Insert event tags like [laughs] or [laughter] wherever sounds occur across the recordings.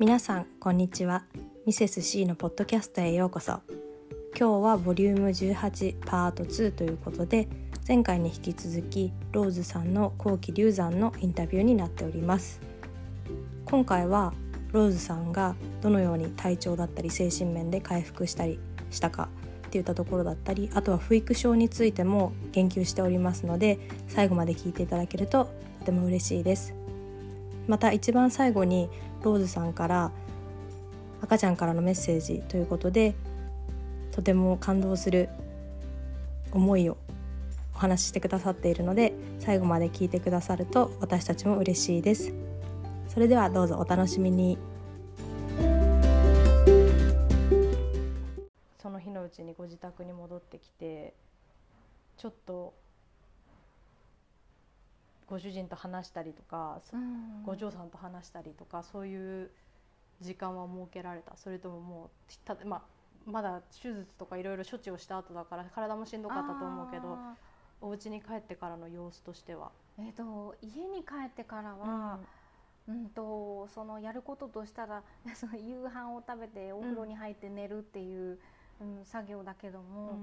皆さんこんにちは。ミセス C のポッドキャストへようこそ。今日はボリューム18パート2ということで前回に引き続きローズさんの後期流産のインタビューになっております。今回はローズさんがどのように体調だったり精神面で回復したりしたかっていったところだったりあとは不育症についても言及しておりますので最後まで聞いていただけるととても嬉しいです。また一番最後にローズさんから赤ちゃんからのメッセージということでとても感動する思いをお話ししてくださっているので最後まで聞いてくださると私たちも嬉しいです。それではどうぞお楽しみに。その日のうちにご自宅に戻ってきてちょっとご主人と話したりとか、うん。ご嬢さんと話したりとかそういう時間は設けられた。それとももうた、まあ、まだ手術とかいろいろ処置をした後だから体もしんどかったと思うけどあお家に帰ってからの様子としては。ーえっ、と家に帰ってからは、うん、とそのやることとしたら [laughs] その夕飯を食べてお風呂に入って寝るっていう、うん作業だけども、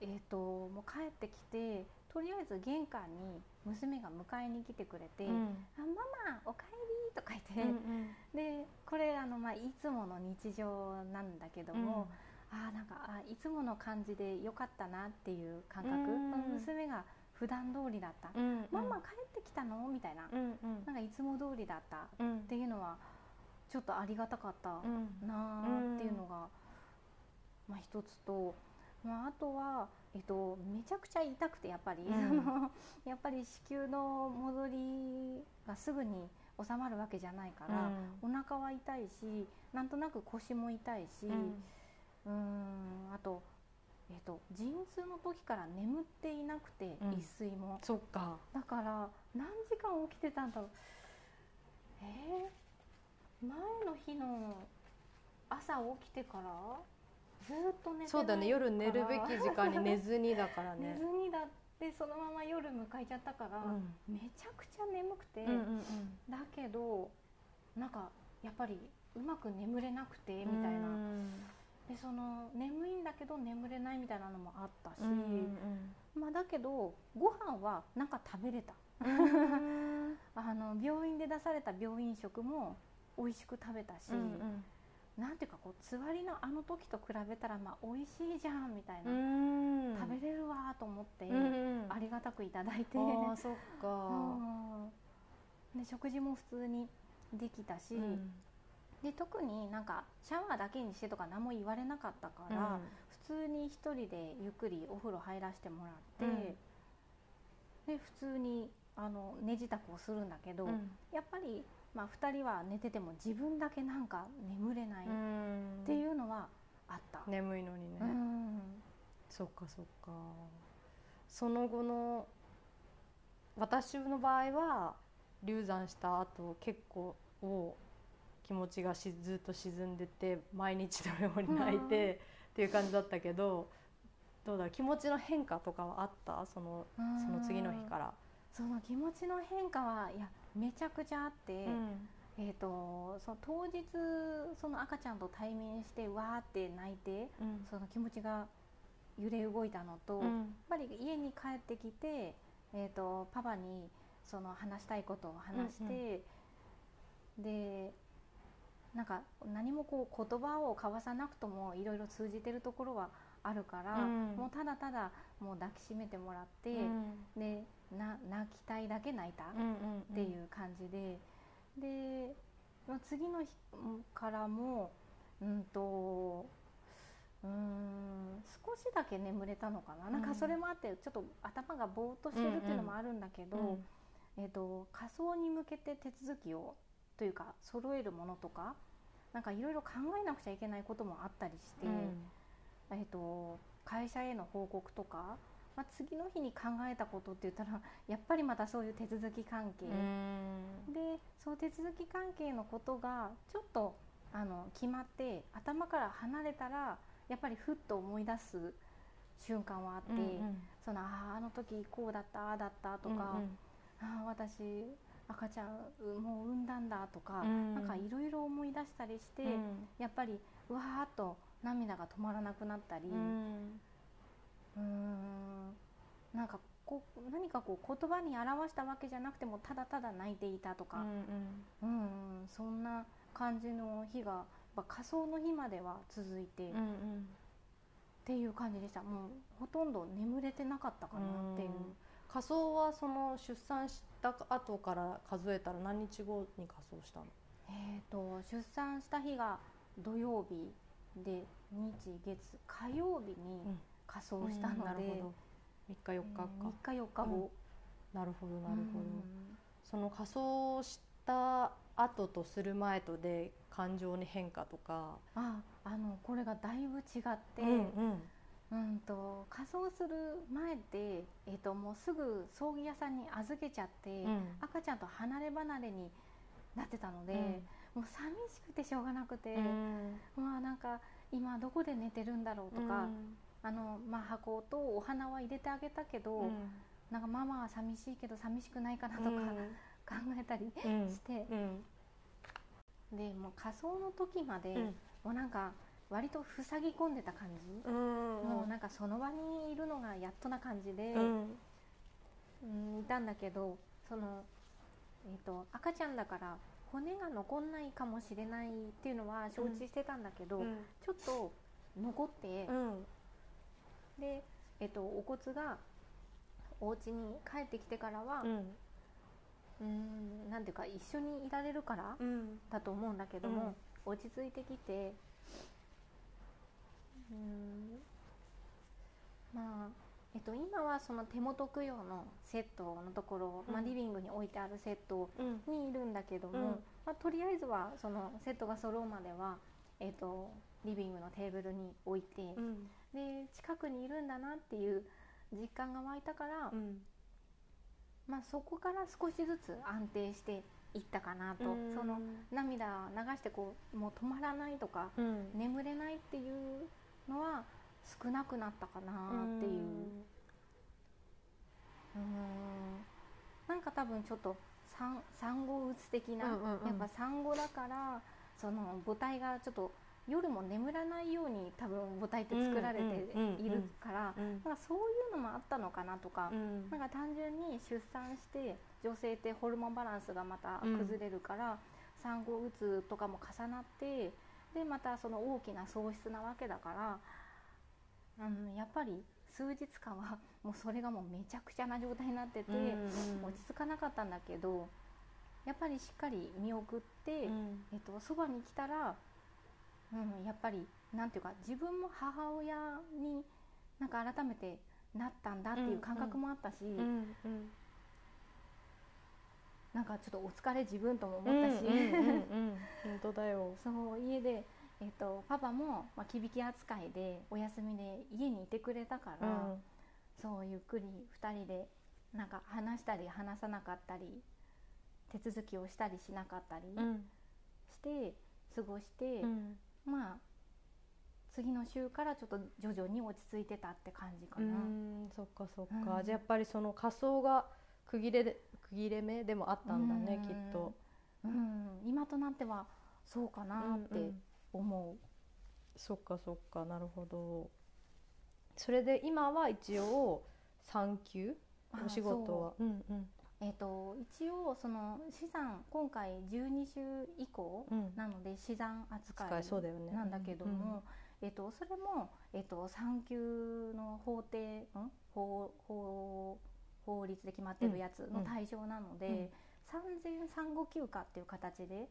えっ、ともう帰ってきてとりあえず玄関に娘が迎えに来てくれて「うん。あママおかえり」とか言って、うんでこれあの、まあ、いつもの日常なんだけども、あーなんかあいつもの感じでよかったなっていう感覚、うん。娘が普段通りだった、うんうん。ママ帰ってきたの？みたいな、うんうん。なんかいつも通りだった。っうん。ていうのはちょっとありがたかったうん。なーっていうのが、まあ、一つと、まあ、あとは、えっと、めちゃくちゃ痛くてやっぱり、うん。[laughs] やっぱり子宮の戻りがすぐに収まるわけじゃないから、お腹は痛いしなんとなく腰も痛いし、うん。んあと,、えっと陣痛の時から眠っていなくて、うん。一睡も。そっか。だから何時間起きてたんだろう。えー、前の日の朝起きてからずっと寝てそうだね。夜寝るべき時間に寝ずにだから寝ねずにだってそのまま夜迎えちゃったから、うん。めちゃくちゃ眠くて、うんうんだけどなんかやっぱりうまく眠れなくてうん。みたいな、うんでその眠いんだけど眠れないみたいなのもあったし、うんまあ、だけどご飯はなんか食べれた。うん。[laughs] あの病院で出された病院食も美味しく食べたし、うんなんていうかこうつわりのあの時と比べたらまあ美味しいじゃんみたいな、うん。食べれるわと思って、うんありがたくいただいて、ああそっか。うん。で食事も普通にできたし、うん。で特になんかシャワーだけにしてとか何も言われなかったから、普通に一人でゆっくりお風呂入らせてもらって、で普通にあの寝支度をするんだけど、うん。やっぱり、まあ、2人は寝てても自分だけなんか眠れないっうん。ていうのはあった。眠いのにね。うん。そっかそっか。その後の私の場合は流産した後結構を気持ちがしずっと沈んでて毎日のように泣いてっていう感じだったけどどうだろう気持ちの変化とかはあった？そのその次の日から。その気持ちの変化はいやめちゃくちゃあって、うん。えー、とその当日その赤ちゃんと対面してわーって泣いてうん。その気持ちが揺れ動いたのと、やっうんぱり家に帰ってきて、えー、とパパにその話したいことを話して、でなんか何もこう言葉を交わさなくともいろいろ通じてるところはあるから、うん。もうただただもう抱きしめてもらって、うん。でな泣きたいだけ泣いた。うんうんっていう感じで、でまあ次の日からもうんとうーん少しだけ眠れたのかな、なんかそれもあってちょっと頭がぼーっとしてるっていうのもあるんだけど、えー、と仮想に向けて手続きをというか揃えるものとかなんかいろいろ考えなくちゃいけないこともあったりして、えー、と会社への報告とか、まあ、次の日に考えたことって言ったら [laughs] やっぱりまたそういう手続き関係、うん。でその手続き関係のことがちょっとあの決まって頭から離れたらやっぱりふっと思い出す瞬間はあって、うんうん。そのあーあの時こうだったああだったとか、うんうん。ああ私赤ちゃんもう産んだんだとか、うん。なんかいろいろ思い出したりして、うん。やっぱりうわーっと涙が止まらなくなったり、うん。なんかこう何かこう言葉に表したわけじゃなくてもただただ泣いていたとか、うんうん。そんな感じの日が仮装の日までは続いて、っうんうん。ていう感じでした。もうほとんど眠れてなかったかなっていう。仮装はその出産した後から数えたら何日後に仮装したの？えー、と出産した日が土曜日で日月火曜日にうん。仮装したので、なるほど。3日4日か、3日4日後、なるほどなるほど、うん。その仮装した後とする前とで感情に変化とか、ああのこれがだいぶ違って、うんうん。と仮装する前って、えー、ともうすぐ葬儀屋さんに預けちゃって、うん。赤ちゃんと離れ離れになってたので、もう寂しくてしょうがなくて、うん。まあなんか今どこで寝てるんだろうとか、あのまあ、箱とお花は入れてあげたけど、なんかママは寂しいけど寂しくないかなとか、考えたりうん。して、うん。でもう仮装の時まで、うん。もうなんか割と塞ぎ込んでた感じ、うん。もうなんかその場にいるのがやっとな感じで、うん。うんいたんだけどその、えー、と赤ちゃんだから骨が残んないかもしれないっていうのは承知してたんだけど、うん。ちょっと残って、うん。で、えー、とお骨がお家に帰ってきてからは、うん。うんなんていうか一緒にいられるからうん。だと思うんだけども、落ち着いてきてうんまあ、えっと、今はその手元供養のセットのところ、まあ、うんリビングに置いてあるセットうん。にいるんだけども、うん。まあ、とりあえずはそのセットが揃うまでは、えっと、リビングのテーブルに置いて、うん。で近くにいるんだなっていう実感が湧いたから、うん。まあ、そこから少しずつ安定していったかなと、うん。その涙流してこうもう止まらないとかうん。眠れないっていうのは少なくなったかなっていう。うん。なんか多分ちょっと産産後うつ的な、うんうんうん。やっぱ産後だからその母体がちょっと夜も眠らないように多分母体って作られてうんうんうんうん。いるから、うんなんかそういうのもあったのかなとか、うん。なんか単純に出産して女性ってホルモンバランスがまた崩れるから、産後うつとかも重なってでまたその大きな喪失なわけだから、うん、やっぱり数日間はもうそれがもうめちゃくちゃな状態になってて、落ち着かなかったんだけどやっぱりしっかり見送って、うん。えっと、そばに来たら、うん、やっぱりなんていうか自分も母親になんか改めてなったんだっていう感覚もあったし、うんうん。なんかちょっとお疲れ自分ともうん思ったし、本当だよ。[laughs] そう家で、えっと、パパも、まあ、きびき扱いでお休みで家にいてくれたから、うん。そうゆっくり2人でなんか話したり話さなかったり手続きをしたりしなかったりうん。して過ごして、うん。まあ次の週からちょっと徐々に落ち着いてたって感じかうな。ん。そっかそっか、うん。じゃあやっぱりその仮想が区切れで区切れ目でもあったんだね、うん。きっと、うん、今となってはそうかなってうんうん思う。そっかそっかなるほど。それで今は一応産休？あお仕事は？う。んうん。えー、と一応その資産今回12週以降うん。なので資産扱使いいそうだよね。なんだけども、えー、とそれも、えー、と産休の法定ん？法法法律で決まってるやつの対象なので、うん。産前産後休暇っていう形で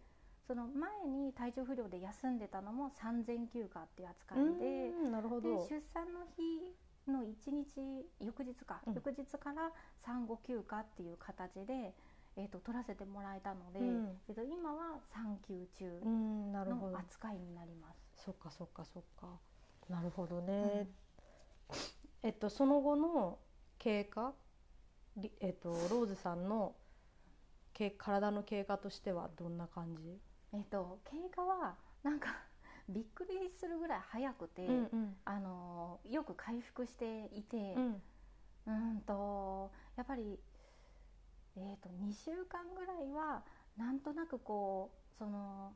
その前に体調不良で休んでたのも産前休暇っていう扱いうんで。うんなるほでど出産の日の1日翌日か、うん。翌日から産後休暇っていう形で、えー、と取らせてもらえたので、うん。えー、と今は産休中のど。扱いになります。そっかそっかそっか。なるほどね、えっとその後の経過りえっとローズさんのけ体の経過としてはどんな感じ、えー、と経過はなんか [laughs] びっくりするぐらい早くて、うんあのーよく回復していて、うんうんとやっぱり、ええー、と2週間ぐらいはなんとなくこうその、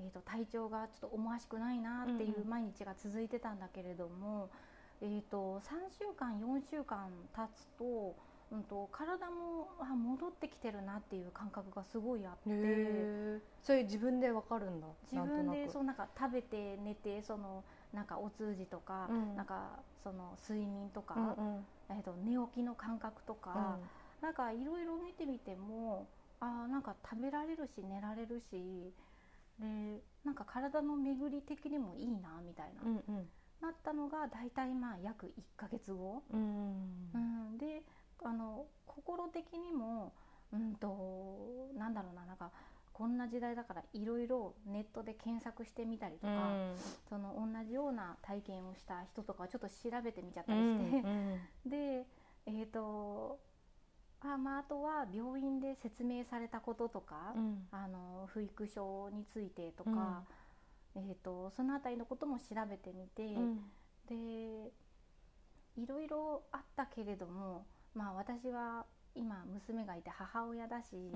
えー、と体調がちょっと思わしくないなっていう毎日が続いてたんだけれども、えー、と3週間4週間経つと。うんと、体もあ戻ってきてるなっていう感覚がすごいあって。それ自分でわかるんだ自分でそうなんか食べて寝てそのなんかお通じとか、うん、なんかその睡眠とか、うんうん、えー、と寝起きの感覚とか、うん、なんかいろいろ見てみてもあなんか食べられるし寝られるしでなんか体の巡り的にもいいなみたいな、うんうん、なったのが大体まあ約1ヶ月後、うん、うん、であの心的にもうんとなんだろうななんかこんな時代だからいろいろネットで検索してみたりとか、うん、その同じような体験をした人とかちょっと調べてみちゃったりして、うんうん、でえっ、ー、とあまあ、あとは病院で説明されたこととか、うん、あの不育症についてとか、うん、えーと、その辺りのことも調べてみて、うん、でいろいろあったけれども、まあ、私は今娘がいて母親だし、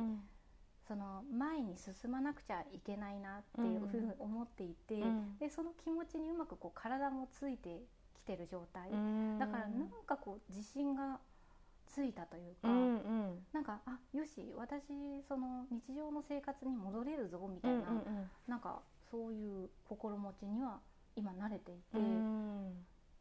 その前に進まなくちゃいけないなっていうふうに思っていて、でその気持ちにうまくこう体もついてきてる状態、だからなんかこう自信が。ついたというか、うんうん、なんかあよし私その日常の生活に戻れるぞみたいな、うんうんうん、なんかそういう心持ちには今慣れていて、うん、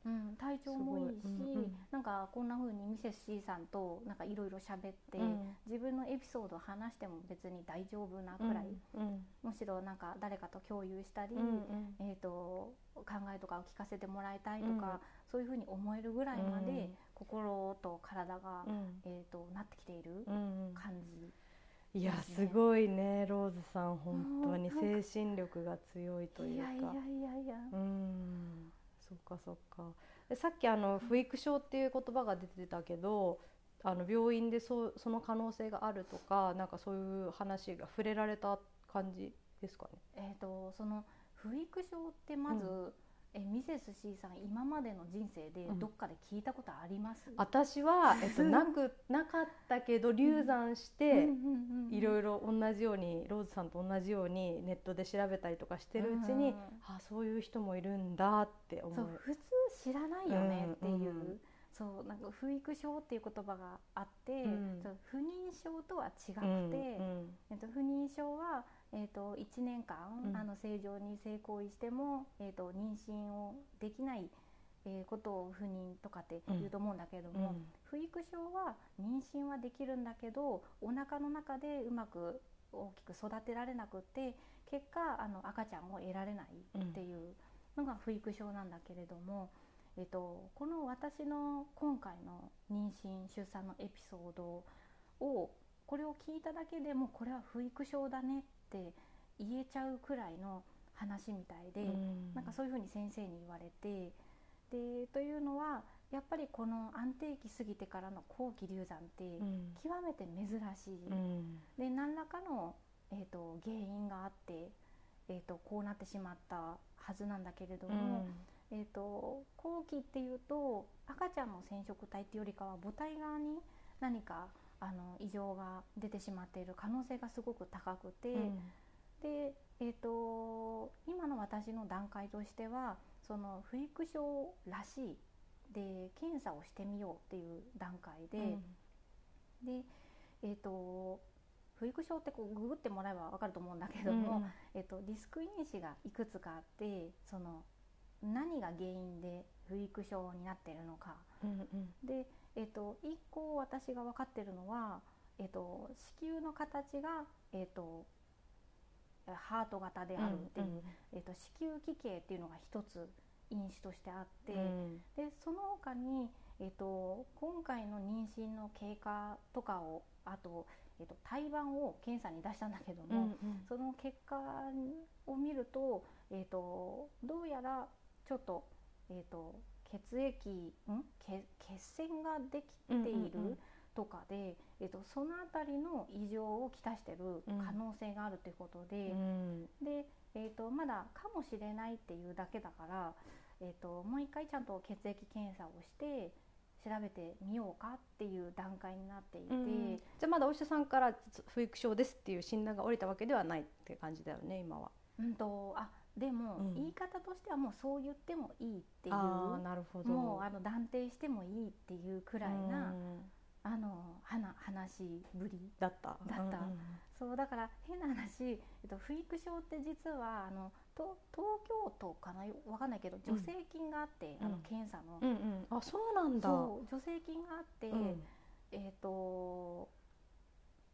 うん、体調もいいし、うんうん、なんかこんな風にミセス C さんとなんかいろいろ喋って、うん、自分のエピソードを話しても別に大丈夫なくらい、うんうん、むしろなんか誰かと共有したり、うんうん、えーと、考えとかを聞かせてもらいたいとか、そういう風に思えるぐらいまで心と体が、えーと、なってきている感じ。いやすごいねローズさん。本当に精神力が強いというか。いやいやいやいや。うんそっかさっきあの不育症っていう言葉が出てたけどあの病院でそその可能性があるとかなんかそういう話が触れられた感じですかね？えーと、その不育症ってまず、うんえミセス C さん今までの人生でどっかで聞いたことあります、うん、私は、えっと、なくなかったけど流産していろいろ同じようにローズさんと同じようにネットで調べたりとかしてるうちに、うん、あそういう人もいるんだって思う。普通知らないよねっていう。うん。う。んそうなんか不育症っていう言葉があって、うん、不妊症とは違くて、うんうん、えっと、不妊症はえーと、1年間、うん、あの正常に性行為しても、えーと、妊娠をできない、えー、ことを不妊とかって言うと思うんだけれども、うん、不育症は妊娠はできるんだけどお腹の中でうまく大きく育てられなくて結果あの赤ちゃんも得られないっていうのが不育症なんだけれども、えーとこの私の今回の妊娠出産のエピソードをこれを聞いただけでもこれは不育症だねって言えちゃうくらいの話みたいで、うん、なんかそういうふうに先生に言われてでというのはやっぱりこの安定期過ぎてからの後期流産って極めて珍しい、うん、で何らかの、えーと、原因があって、えーと、こうなってしまったはずなんだけれども、うん、えーと後期っていうと赤ちゃんの染色体っていうよりかは母体側に何かあの異常が出てしまっている可能性がすごく高くて、うん、で、えーと、今の私の段階としてはその不育症らしいで検査をしてみようっていう段階で、うん、で、えーと、不育症ってこうググってもらえば分かると思うんだけども、うん、えーと、とリスク因子がいくつかあってその何が原因で不育症になっているのか、うんうん、でえっと、1個私が分かってるのは、えっと、子宮の形が、えっと、ハート型であるっていう、うんうん、えっと、子宮奇形っていうのが一つ因子としてあって、うん、でその他に、えっと、今回の妊娠の経過とかをあと、えっと、胎盤を検査に出したんだけども、うんうん、その結果を見ると、えっと、どうやらちょっと,、えっと血液ん？血栓ができているとかで、えっと、その辺りの異常をきたしてる可能性があるということで、うん、で、えっと、まだかもしれないっていうだけだから、えっと、もう一回ちゃんと血液検査をして調べてみようかっていう段階になっていて、うん。じゃあまだお医者さんから不育症ですっていう診断が下りたわけではないって感じだよね今は。うんとあでも、うん。言い方としてはもうそう言ってもいいっていうなるほど。もうあの断定してもいいっていうくらいな、うん。あのはな話ぶりだった。だった。うんうんそうだから変な話、えっと、不育症って実はあのと東京都かな？よわかんないけど助成金があって、うん。あの検査の、うんうん。あそうなんだ。助成金があって、うん。えっ、と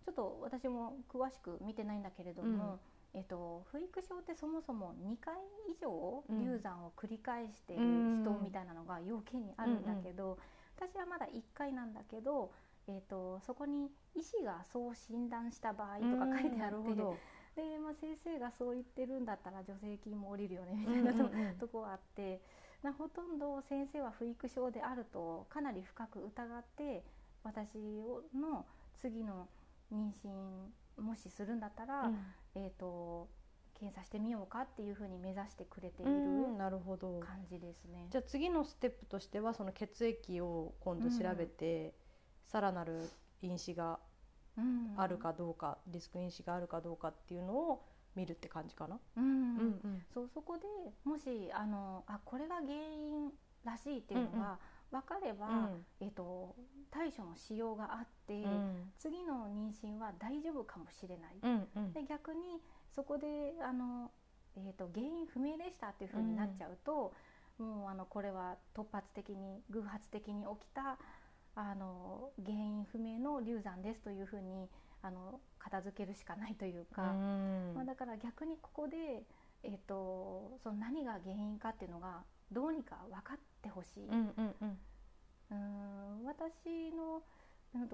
ちょっと私も詳しく見てないんだけれども、えっと不育症ってそもそも2回以上うん流産を繰り返してるうん。人みたいなのが要件にあるんだけど、私はまだ1回なんだけど、えっとそこに医師がそう診断した場合とか書いてあって。で、まあ、先生がそう言ってるんだったら助成金も下りるよねみたいなと,、とこはあってなほとんど先生は不育症であるとかなり深く疑って私をの次の妊娠もしするんだったら、うんえー、と検査してみようかっていうふうに目指してくれていうんるなるほど。感じですね。じゃあ次のステップとしてはその血液を今度調べて、さらなる因子がうんあるかどうか、リスク因子があるかどうかっていうのを見るって感じかな？うんうんそうそこでもしあのあこれが原因らしいっていうのが分かれば、うんえー、と対処のしようがあって、うん。次の妊娠は大丈夫かもしれない、うんうん。で逆にそこであの、えー、と原因不明でしたっていうふうになっちゃうと、もうあのこれは突発的に偶発的に起きたあの原因不明の流産ですというふうにあの片付けるしかないというか、うん。まあ、だから逆にここで、えー、とその何が原因かっていうのがどうにか分かってほしい。うんうんうん。うーん私の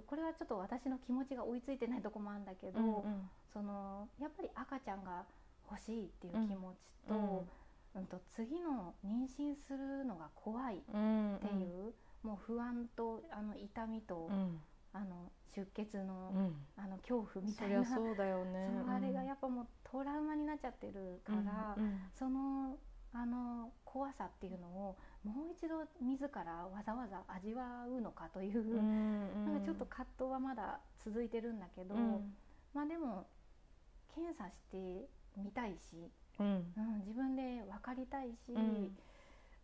これはちょっと私の気持ちが追いついてないとこもあるんだけど、うんそのやっぱり赤ちゃんが欲しいっていう気持ちと,、うんと次の妊娠するのが怖いっうんていう、もう不安とあの痛みと、うん。あの出血の,、うん。あの恐怖みそたいなそうだよね。あれがやっぱもうトラウマになっちゃってるから、うん。そのあの怖さっていうのをもう一度自らわざわざ味わうのかという、うんうん。なんかちょっと葛藤はまだ続いてるんだけど、うん。まあでも検査してみたいし、うん。うん、自分で分かりたいし、うん。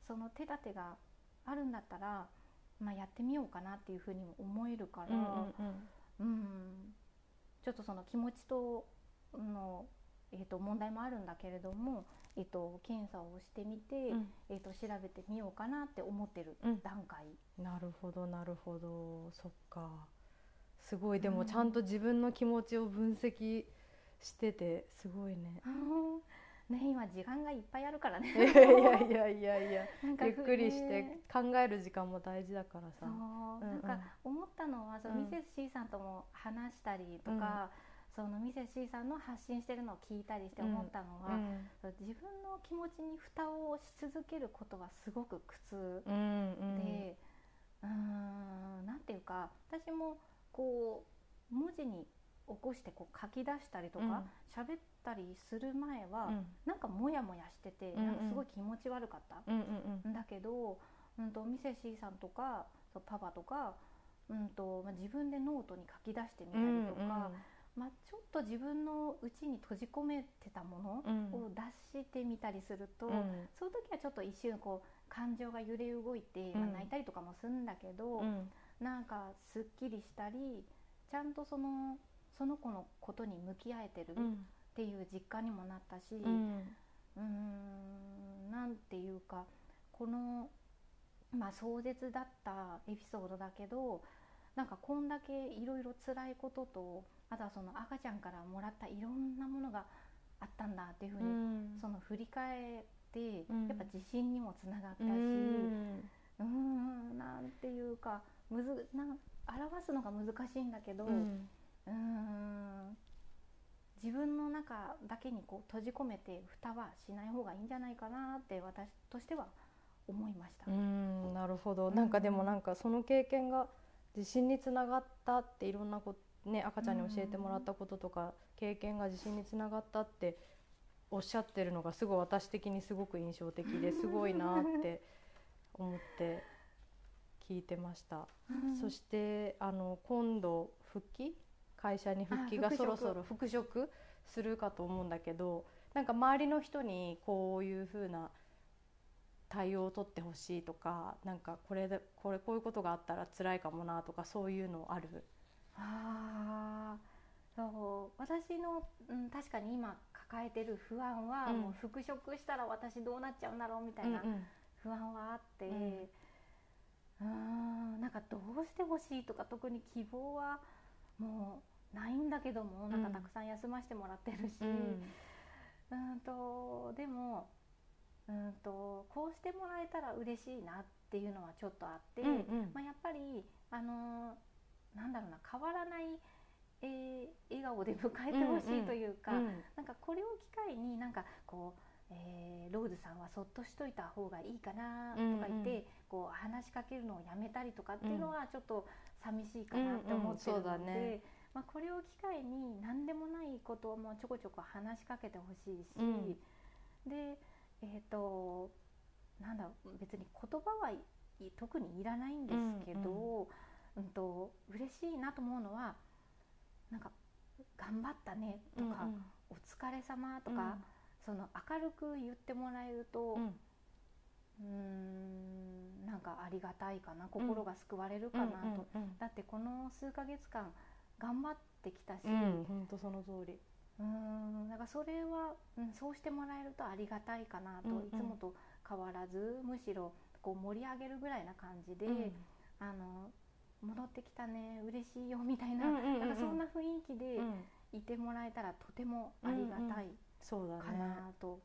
その手立てがあるんだったら、まあ、やってみようかなっていうふうにも思えるから、うん。うん。ちょっとその気持ちとの、えー、と問題もあるんだけれども、えー、と検査をしてみて、うん。えー、と調べてみようかなって思ってるうん。段階。なるほどなるほど。そっか。すごい。でうん。もちゃんと自分の気持ちを分析しててすごいね。ね、今時間がいっぱいあるからね。[laughs] いやいやいやいや。ゆっくりしてね。考える時間も大事だからさ。そう、うんうんなん。か思ったのはそう、うんミセス C さんとも話したりとか、そのミセス C さんの発信してるのを聞いたりして思ったのは、うん。自分の気持ちに蓋をし続けることはすごく苦痛うんうん。で、うーんなんていうか私もこう文字に起こしてこう書き出したりとか喋、ったりする前は、うん。なんかモヤモヤしてて、うんうん。なんかすごい気持ち悪かった。うんうんうん。んだけど、うん、とミセ C さんとかパパとか、うんとまあ、自分でノートに書き出してみたりとか、まあ、ちょっと自分の内に閉じ込めてたもうん。のを出してみたりすると、うん。その時はちょっと一瞬こう感情が揺れ動いて、まあうん泣いたりとかもするんだけど、うん。なんかすっきりしたりちゃんとそのその子のことに向き合えてるっうん。ていう実感にもなったし。うん。うーんなんていうかこの、まあ、壮絶だったエピソードだけどなんかこんだけいろいろ辛いこととあとはその赤ちゃんからもらったいろんなものがあったんだっていうふううに、ん。その振り返って、うん。やっぱ自信にもつながったし、ううんーんなんていうかむずな表すのが難しいんだけど、うん。うーん自分の中だけにこう閉じ込めて蓋はしない方がいいんじゃないかなって私としては思いました。うんなるほど。うんなんかでもなんかその経験が自信につながったっていろんなことね赤ちゃんに教えてもらったこととか経験が自信につながったっておっしゃってるのがすごい私的にすごく印象的ですごいなって思って聞聞いてました、うん。そしてあの今度復帰会社に復帰がそろそろ復職するかと思うんだけどなんか周りの人にこういうふうな対応を取ってほしいとかなんかこれでこれこういうことがあったら辛いかもなとかそういうのある？ああそう。私の、うん、確かに今抱えてる不安は、うん。もう復職したら私どうなっちゃうんだろうみたいなうんうん。不安はあって、ううんーんなんかどうしてほしいとか特に希望はもうないんだけどもなんかたくさん休ませてもらってるし、うんとでもうんとこうしてもらえたら嬉しいなっていうのはちょっとあって、うんうん。まあ、やっぱりあのなんだろうな変わらない、えー笑顔で迎えてほしいというか、うん。なんかこれを機会になんかこう、えーローズさんはそっとしといた方がいいかなとか言って、うんうん。こう話しかけるのをやめたりとかっていうのはちょっと寂しいかなって思ってるので、ね。まあ、これを機会に何でもないこともちょこちょこ話しかけてほしいし、うん。でえっ、となんだろう別に言葉はい特にいらないんですけど、うんと嬉しいなと思うのはなんか「頑張ったね」とか、お疲れ様とか、その明るく言ってもらえると、うん。うーんなんかありがたいかな心が救われるかなと、うんうんだってこの数ヶ月間頑張ってきたし、うんその通りうーんだからそれは、うん、そうしてもらえるとありがたいかなと、うんうん。いつもと変わらずむしろこう盛り上げるぐらいな感じで、うん。あの戻ってきたね嬉しいよみたいな,、うんうんうんうん。なんかそんな雰囲気でうん。いてもらえたらとてもありがたいそうだかね。なと、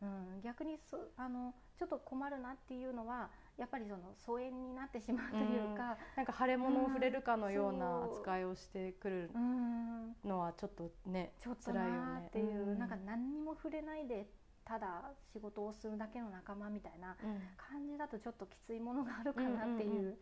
うん、逆にそあのちょっと困るなっていうのはやっぱりその疎遠になってしまうというか、なんか腫れ物を触れるかのような扱いをしてくるうん、のはちょっとねちょっと辛いよなーねっていう、うん。なんか何にも触れないでただ仕事をするだけの仲間みたいな感じだとちょっときついものがあるかなっていう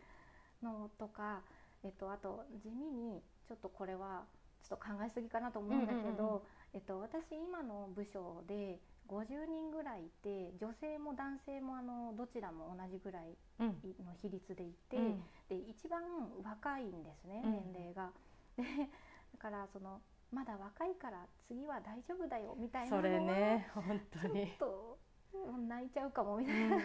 のとか、えっと、あと地味にちょっとこれはちょっと考えすぎかなと思うんだけど、うんうんうんうん。えっと、私今の部署で50人ぐらいいて女性も男性もあのどちらも同じぐらいうん。の比率でいて、うん。で一番若いんですね、うん。年齢が。でだからそのまだ若いから次は大丈夫だよみたいなそれね本当ちょっにとうん泣いちゃうかもみうたいな。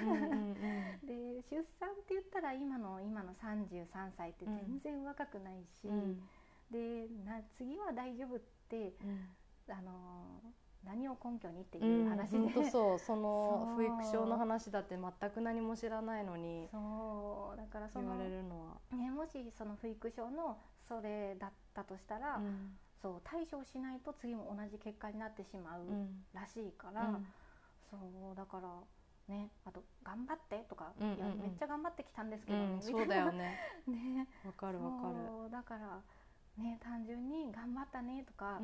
[laughs] で出産って言ったら今の今の33歳って全然若くないし、うん。でな次は大丈夫ってうん。あの何を根拠にってういうん話で、本当そう。[laughs] その不育症の話だって全く何も知らないのに。そう。だからその言われるのは。ね、もしその不育症のそれだったとしたら、うん。そう対処しないと次も同じ結果になってしまううん。らしいから、うん。そうだからねあと「頑張って」とか、うんうんうん。いやめっちゃ頑張ってきたんですけどね、うんみたいな。そうだよね。[laughs] ね。わかるわかる。そうだからね単純に「頑張ったね」とか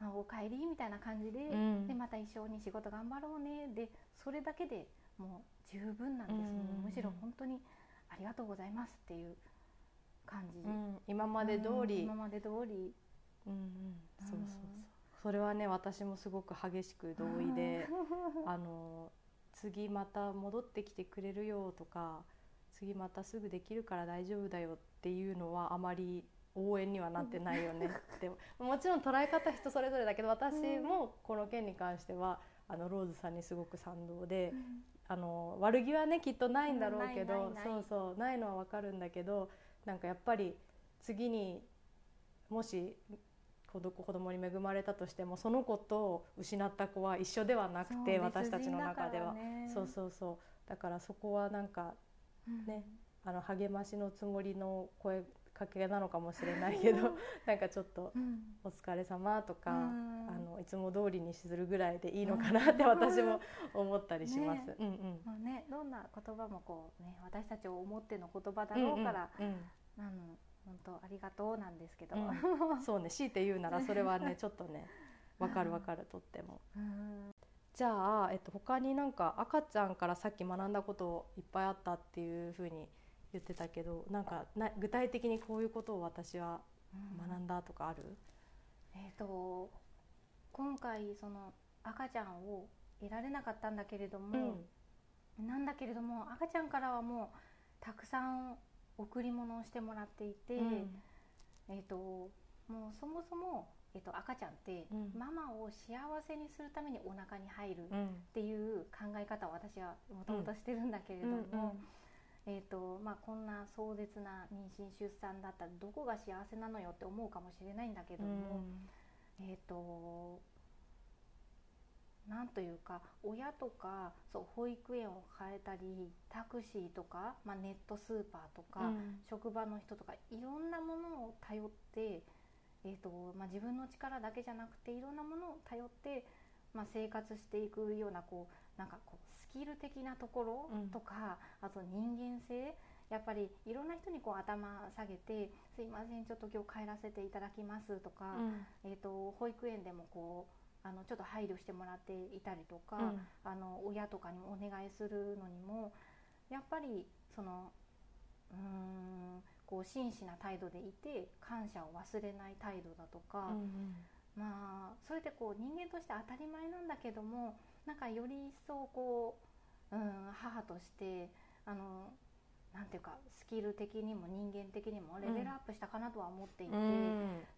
うん「あおかえり」みたいな感じで,、うん。でまた一緒に仕事頑張ろうね。でそれだけでもう十分なんです、もうむしろ本当にありがとうございますっていう感じ、うん。今まで通り。うん今まで通り。うんうん。そうそうそう。それはね私もすごく激しく同意で [laughs] あの次また戻ってきてくれるよとか次またすぐできるから大丈夫だよっていうのはあまり応援にはなってないよね。ってもちろん捉え方人それぞれだけど私もこの件に関してはあのローズさんにすごく賛同であの悪気はねきっとないんだろうけどそうそうないのはわかるんだけどなんかやっぱり次にもし子供に恵まれたとしてもその子と失った子は一緒ではなくて私たちの中では。そうそうそう。だからそこはなんかうん。ねあの励ましのつもりの声かけなのかもしれないけど [laughs] なんかちょっとうん「お疲れ様とか、うん。あのいつも通りにするぐらいでいいのかなって私も思ったりします。ね。うんうん。まあね、どんな言葉もこうね私たちを思っての言葉だろうから、うんうんあの本当ありがとうなんですけど、うん。[laughs] そうね強いて言うならそれはねちょっとねわかるわかるとっても。うん。じゃあ、えっと、他になんか赤ちゃんからさっき学んだこといっぱいあったっていうふうに言ってたけどなんかな具体的にこういうことを私は学んだとかある、えっ、と今回その赤ちゃんを得られなかったんだけれども、なんだけれども赤ちゃんからはもたくさん贈り物をしてもらっていて、うん。えー、ともうそもそも、えー、と赤ちゃんって、うん。ママを幸せにするためにお腹に入るっうん。ていう考え方を私はもともとしてるんだけれども、えーとまあ、こんな壮絶な妊娠出産だったらどこが幸せなのよって思うかもしれないんだけども、えっ、となんというか親とかそう保育園を変えたりタクシーとか、まあ、ネットスーパーとか、職場の人とかいろんなものを頼って、えーとまあ、自分の力だけじゃなくていろんなものを頼って、まあ、生活していくようなこうなんかこうスキル的なところうん。とか、あと人間性やっぱりいろんな人にこう頭下げて「すいませんちょっと今日帰らせていただきます」とか、えー、と保育園でもこうあのちょっと配慮してもらっていたりとか、あの親とかにもお願いするのにもやっぱりそのうーんこう真摯な態度でいて感謝を忘れない態度だとか、まあそれでこう人間として当たり前なんだけどもなんかより一層こう、うん、母としてあのなんていうかスキル的にも人間的にもレベルアップしたかなとは思っていて、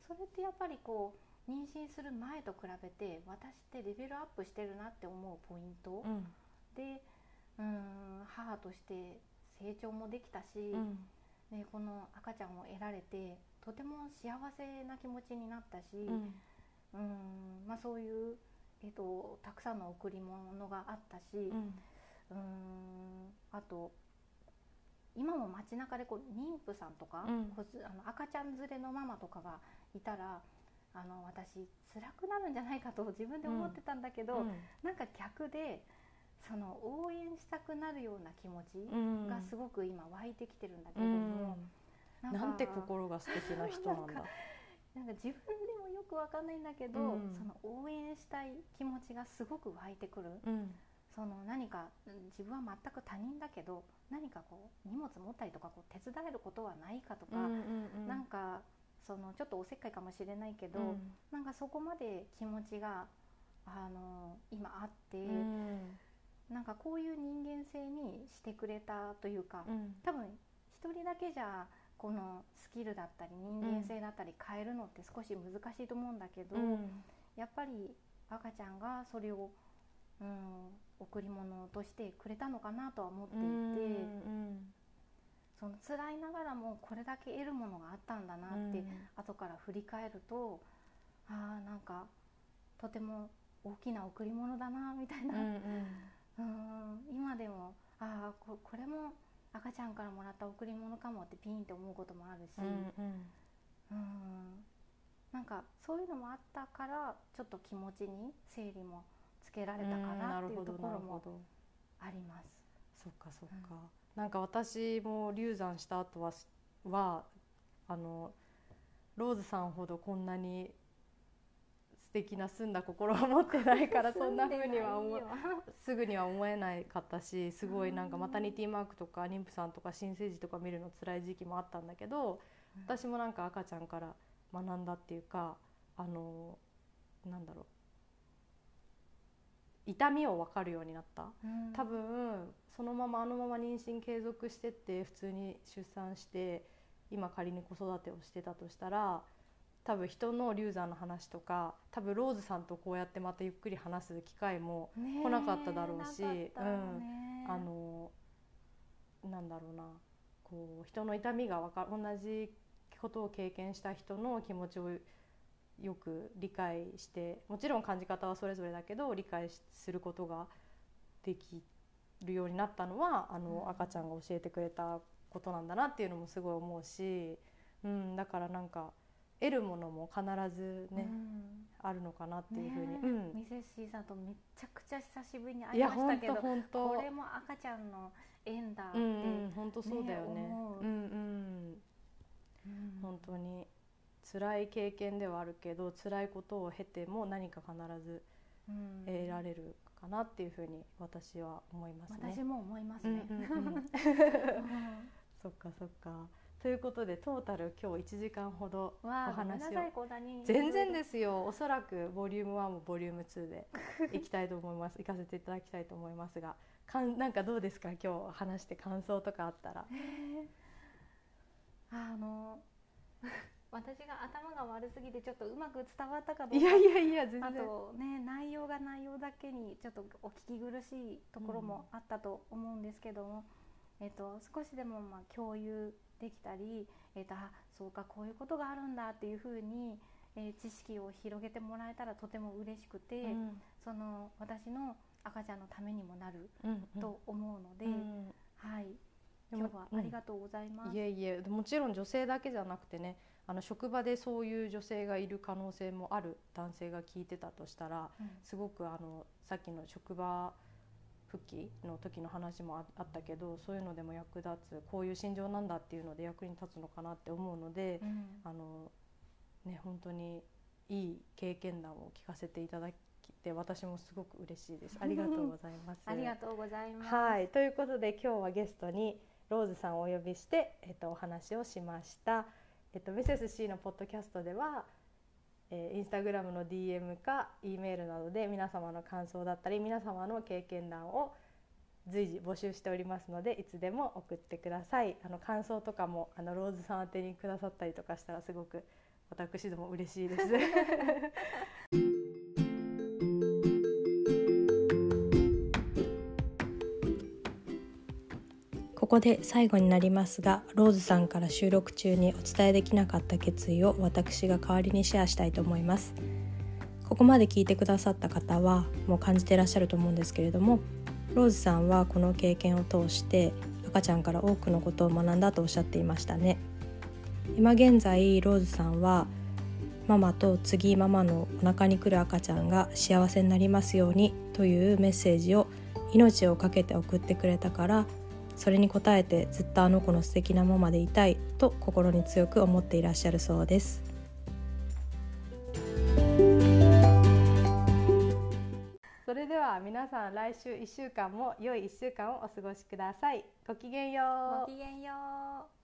それってやっぱりこう妊娠する前と比べて私ってレベルアップしてるなって思うポイント、でうん母として成長もできたし、ね、この赤ちゃんを得られてとても幸せな気持ちになったし、うんまあ、そういう、えっとたくさんの贈り物があったし、うん。あと今も街中でこう妊婦さんとか、うん。あの赤ちゃん連れのママとかがいたらあの私辛くなるんじゃないかと自分で思ってたんだけど、なんか逆でその応援したくなるような気持ちがすごく今湧いてきてるんだけども、なんかなんて心が素敵な人なんだ。なんか自分でもよくわかんないんだけど、うん。その応援したい気持ちがすごく湧いてくる。うん。その何かうん自分は全く他人だけど何かこう荷物持ったりとかこう手伝えることはないかとか、なんかそのちょっとおせっかいかもしれないけど、なんかそこまで気持ちがあの今あって、なんかこういう人間性にしてくれたというか、多分一人だけじゃこのスキルだったり人間性だったり変えるのって少し難しいと思うんだけど、やっぱり赤ちゃんがそれを、うん、贈り物としてくれたのかなとは思っていて、その辛いながらもこれだけ得るものがあったんだなって、後から振り返るとああなんかとても大きな贈り物だなみたいな、うん今でもああここれも赤ちゃんからもらった贈り物かもってピンって思うこともあるし、うんなんかそういうのもあったからちょっと気持ちに整理もつけられたかなっていうところもあります。そっかそっか、なんか私も流産した後ははあのローズさんほどこんなに素敵な澄んだ心を持ってないからそんな風には思う。すぐには思えなかったしすごいなんかマタニティマークとか妊婦さんとか新生児とか見るの辛い時期もあったんだけど私もなんか赤ちゃんから学んだっていうかあのなんだろう。痛みを分かるようになった。うん。多分そのままあのまま妊娠継続してって普通に出産して今仮に子育てをしてたとしたら多分人の流産の話とか多分ローズさんとこうやってまたゆっくり話す機会も来なかっただろうしなかったよね。あのなんだろうなこう人の痛みがわか同じことを経験した人の気持ちをよく理解してもちろん感じ方はそれぞれだけど理解することができるようになったのはあのうん。赤ちゃんが教えてくれたことなんだなっていうのもすごい思うし、うん、だからなんか得るものも必ずね、うん。あるのかなっていうふうに。ねうん。ミセスシーさんとめちゃくちゃ久しぶりに会いましたけどこれも赤ちゃんの縁だって、うんうん、本当そうだよね。う。うんうん、うん。本当に辛い経験ではあるけど辛いことを経ても何か必ずうん。得られるかなっていうふうに私は思いますね。私も思いますね。[laughs] そっかそっかということでトータル今日1時間ほどお話を。全然ですよ。おそらくボリューム1もボリューム2で [laughs] いきたいと思います。行かせていただきたいと思いますがかんなんかどうですか？今日話して感想とかあったら。あの [laughs] 私が頭が悪すぎてちょっとうまく伝わったかどうか。いやいやいや全然。あとね内容が内容だけにちょっとお聞き苦しいところもあったと思うんですけども、えっと、少しでもまあ共有できたり、えっと、あそうかこういうことがあるんだっていうふうに、えー知識を広げてもらえたらとても嬉しくて、うん。その私の赤ちゃんのためにもなるうんうん。と思うので、うん。はい。でも今日はありがとうございます。いえいえ。もちろん女性だけじゃなくてねあの職場でそういう女性がいる可能性もある男性が聞いてたとしたらうん。すごくあのさっきの職場復帰の時の話もああったけどそういうのでも役立つこういう心情なんだっていうので役に立つのかなって思うので、うんあのね本当にいい経験談を聞かせていただいて私もすごく嬉しいです。ありがとうございます。[laughs] ありがとうございます。はい、ということで今日はゲストにローズさんをお呼びして、えっと、お話をしました。えっと、ミセス C のポッドキャストでは、えーインスタグラムの DM か E メールなどで皆様の感想だったり皆様の経験談を随時募集しておりますのでいつでも送ってくださいあの感想とかもあのローズさん宛てにくださったりとかしたらすごく私ども嬉しいです。[laughs] ここで最後になりますがローズさんから収録中にお伝えできなかった決意を私が代わりにシェアしたいと思います。ここまで聞いてくださった方はもう感じてらっしゃると思うんですけれどもローズさんはこの経験を通して赤ちゃんから多くのことを学んだとおっしゃっていましたね。今現在ローズさんはママと次ママのお腹に来る赤ちゃんが幸せになりますようにというメッセージを命を懸けて送ってくれたからそれに応えてずっとあの子の素敵なママでいたいと心に強く思っていらっしゃるそうですそれでは皆さん来週1週間も良い1週間をお過ごしください。ごきげんよう。ごきげんよう。